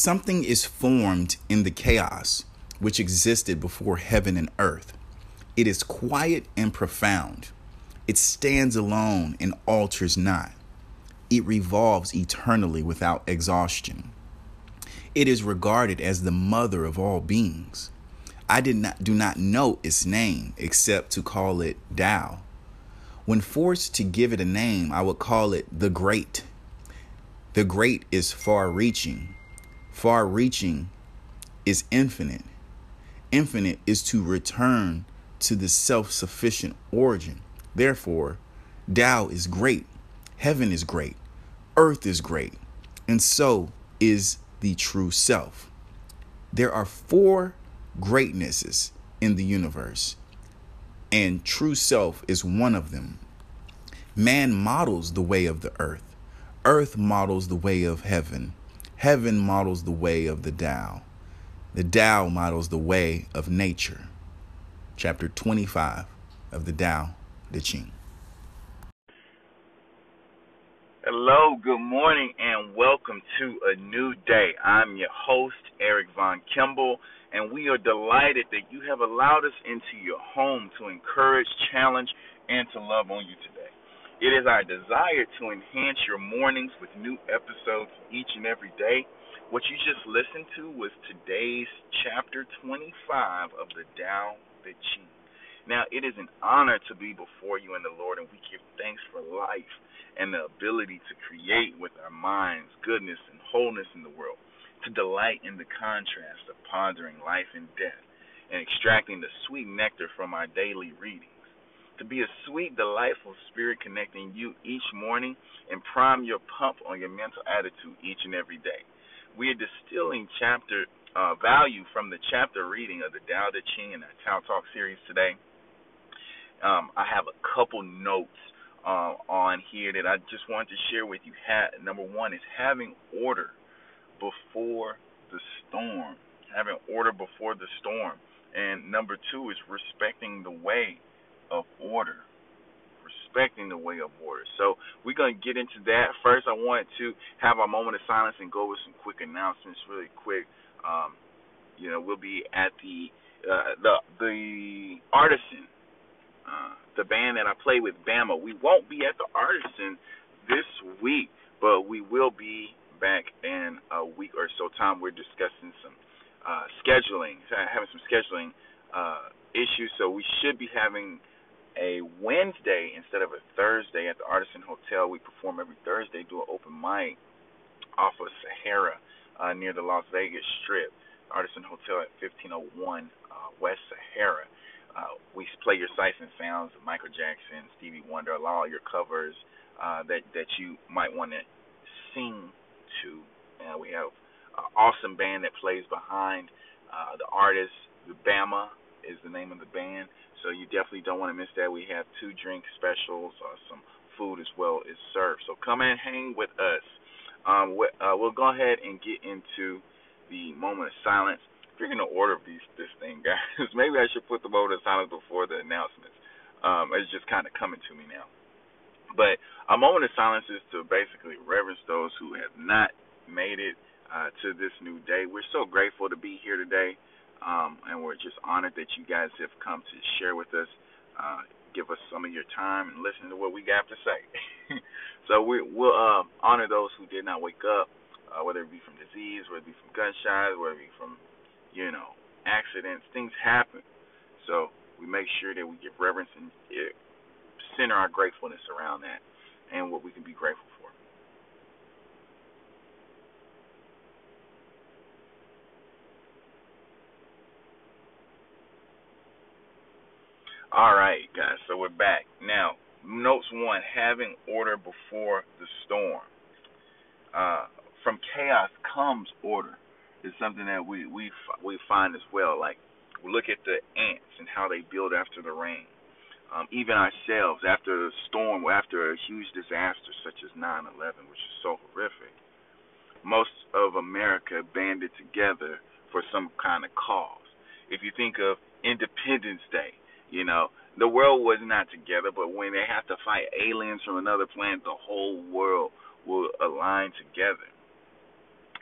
Something is formed in the chaos which existed before heaven and earth. It is quiet and profound. It stands alone and alters not. It revolves eternally without exhaustion. It is regarded as the mother of all beings. I did not do not know its name except to call it Tao. When forced to give it a name, I would call it the Great. The Great is far reaching. Far reaching is infinite. Infinite is to return to the self sufficient origin. Therefore, Tao is great, heaven is great, earth is great, and so is the true self. There are four greatnesses in the universe, and true self is one of them. Man models the way of the earth, earth models the way of heaven, heaven models the way of the Tao, the Tao models the way of nature. Chapter 25 of the Tao Te Ching. Hello, good morning, and welcome to a new day. I'm your host, Eric Von Kimball, and we are delighted that you have allowed us into your home to encourage, challenge, and to love on you today. It is our desire to enhance your mornings with new episodes each and every day. What you just listened to was today's chapter 25 of the Tao Te Ching. Now, it is an honor to be before you in the Lord, and we give thanks for life and the ability to create with our minds goodness and wholeness in the world, to delight in the contrast of pondering life and death and extracting the sweet nectar from our daily readings, to be a sweet, delightful spirit connecting you each morning and prime your pump on your mental attitude each and every day. We are distilling chapter uh, value from the chapter reading of the Tao Te Ching in our Tao Talk series today. Um, I have a couple notes uh, on here that I just wanted to share with you. Ha- number one is having order before the storm. Having order before the storm. And number two is respecting the way of order. Respecting the way of order. So we're going to get into that. First, I wanted to have our moment of silence and go with some quick announcements, really quick. Um, you know, we'll be at the uh, the the artisan uh, the band that I play with, Bama. We won't be at the Artisan this week, but we will be back in a week or so time. We're discussing some uh, scheduling, having some scheduling uh, issues, so we should be having a Wednesday instead of a Thursday at the Artisan Hotel. We perform every Thursday, do an open mic off of Sahara uh, near the Las Vegas Strip. Artisan Hotel at 1501 uh, West Sahara. Uh, we play your sights and sounds of Michael Jackson, Stevie Wonder, all your covers uh, that that you might want to sing to. Uh, we have an awesome band that plays behind uh, the artist. The Bama is the name of the band, so you definitely don't want to miss that. We have two drink specials, uh, some food as well is served. So come and hang with us. Um, we, uh, we'll go ahead and get into the moment of silence If you're gonna order these this thing, guys, maybe I should put the mode of silence before the announcements. Um, it's just kind of coming to me now. But a moment of silence is to basically reverence those who have not made it uh, to this new day. We're so grateful to be here today, um, and we're just honored that you guys have come to share with us, uh, give us some of your time, and listen to what we got to say. so we, will uh, honor those who did not wake up, uh, whether it be from disease, whether it be from gunshots, whether it be from you know, accidents, things happen. So we make sure that we give reverence and uh, center our gratefulness around that and what we can be grateful for. All right, guys, so we're back. Now, notes one having order before the storm. Uh, from chaos comes order is something that we we we find as well. Like look at the ants and how they build after the rain. Um, even ourselves, after a storm or after a huge disaster such as 9/11, which is so horrific, most of America banded together for some kind of cause. If you think of Independence Day, you know the world was not together, but when they have to fight aliens from another planet, the whole world will align together.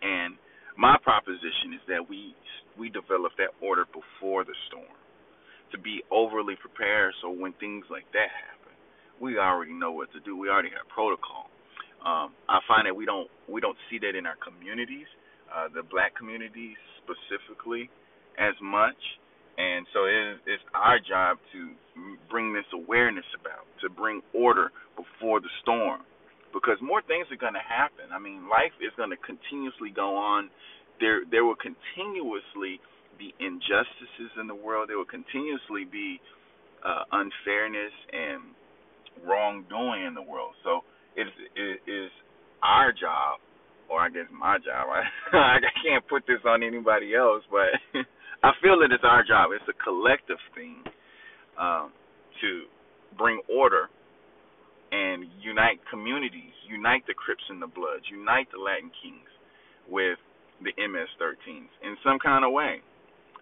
And my proposition is that we we develop that order before the storm to be overly prepared so when things like that happen, we already know what to do. We already have protocol. Um, I find that we don't we don't see that in our communities, uh, the black communities specifically, as much. And so it is, it's our job to bring this awareness about, to bring order before the storm, because more things are going to happen. I mean, life is going to continuously go on. There, there will continuously be injustices in the world. There will continuously be uh, unfairness and wrongdoing in the world. So it is, it is our job, or I guess my job. I I can't put this on anybody else, but I feel that it's our job. It's a collective thing um, to bring order and unite communities, unite the Crips and the Bloods, unite the Latin Kings with the MS-13s in some kind of way.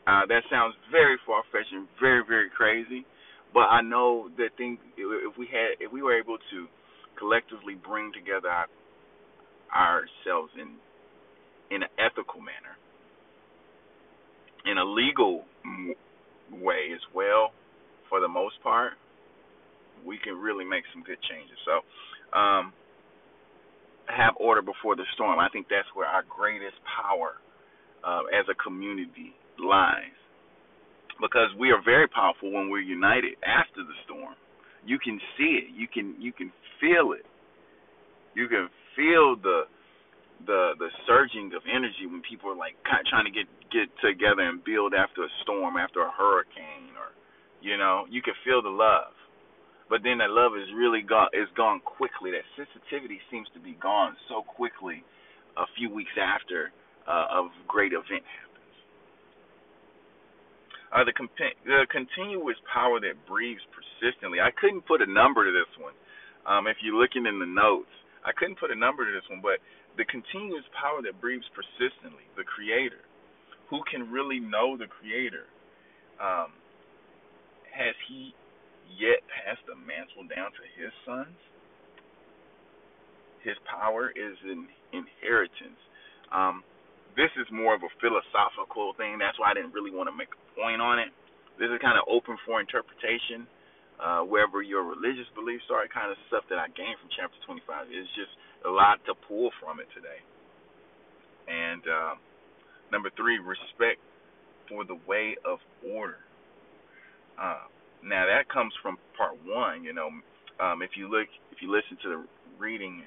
Uh, that sounds very far fetched and very very crazy, but I know that thing if we had if we were able to collectively bring together our, ourselves in in an ethical manner, in a legal way as well, for the most part, we can really make some good changes. So, um, have order before the storm. I think that's where our greatest power uh, as a community lies. Because we are very powerful when we're united after the storm. You can see it. You can you can feel it. You can feel the the the surging of energy when people are like trying to get get together and build after a storm, after a hurricane, or you know, you can feel the love. But then that love is really gone is gone quickly. That sensitivity seems to be gone so quickly a few weeks after uh, a great event happens. Uh, the, comp- the continuous power that breathes persistently. I couldn't put a number to this one. Um, if you're looking in the notes, I couldn't put a number to this one, but the continuous power that breathes persistently, the Creator, who can really know the Creator, um, has He yet passed the mantle down to His sons? His power is an inheritance. Um, this is more of a philosophical thing. That's why I didn't really want to make a point on it. This is kind of open for interpretation. Uh, wherever your religious beliefs are, kind of stuff that I gained from chapter 25 is just a lot to pull from it today. And uh, number three, respect for the way of order. Uh, now that comes from part one. You know, um, if you look, if you listen to the reading,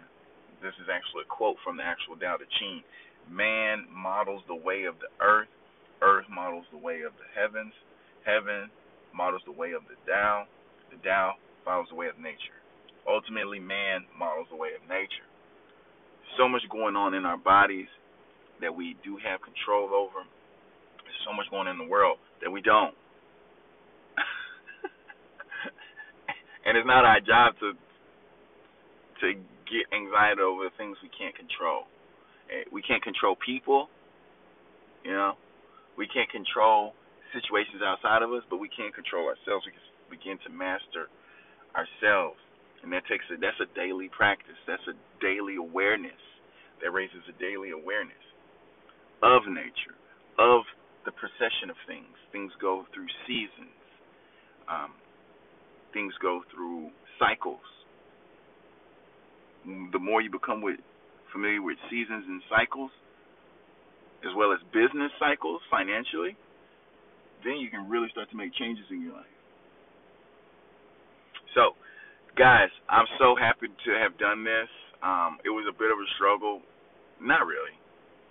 this is actually a quote from the actual Tao Te Ching. Man models the way of the earth. Earth models the way of the heavens. Heaven models the way of the Tao. The Tao follows the way of nature. Ultimately, man models the way of nature so much going on in our bodies that we do have control over. There's so much going on in the world that we don't. and it's not our job to to get anxiety over things we can't control. Eh, we can't control people, you know. We can't control situations outside of us, but we can control ourselves. We can begin to master ourselves, and that takes a that's a daily practice. That's a daily awareness that raises a daily awareness of nature, of the procession of things. Things go through seasons. Um, things go through cycles. The more you become with, familiar with seasons and cycles, as well as business cycles financially, then you can really start to make changes in your life. So, guys, I'm so happy to have done this. Um, it was a bit of a struggle. Not really.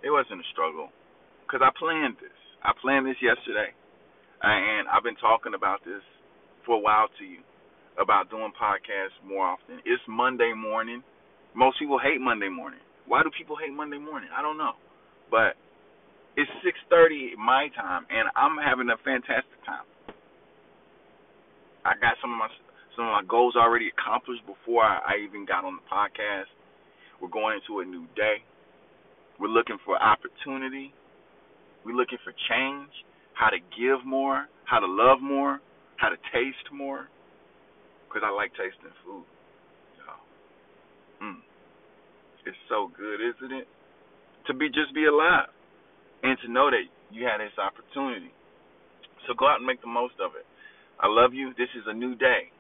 It wasn't a struggle because I planned this. I planned this yesterday, and I've been talking about this for a while to you about doing podcasts more often. It's Monday morning. Most people hate Monday morning. Why do people hate Monday morning? I don't know, but it's 6:30 my time, and I'm having a fantastic time. I got some of my some of my goals already accomplished before I, I even got on the podcast. We're going into a new day. We're looking for opportunity. We're looking for change, how to give more, how to love more, how to taste more. Because I like tasting food. Mm. It's so good, isn't it? To be just be alive. and to know that you had this opportunity. So go out and make the most of it. I love you. This is a new day.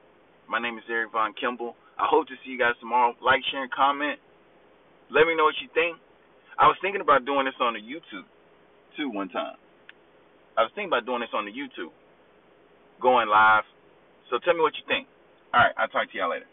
My name is Eric Von Kimball. I hope to see you guys tomorrow. Like, share, and comment. Let me know what you think. I was thinking about doing this on the YouTube too one time. I was thinking about doing this on the YouTube, going live. So tell me what you think. All right, I'll talk to y'all later.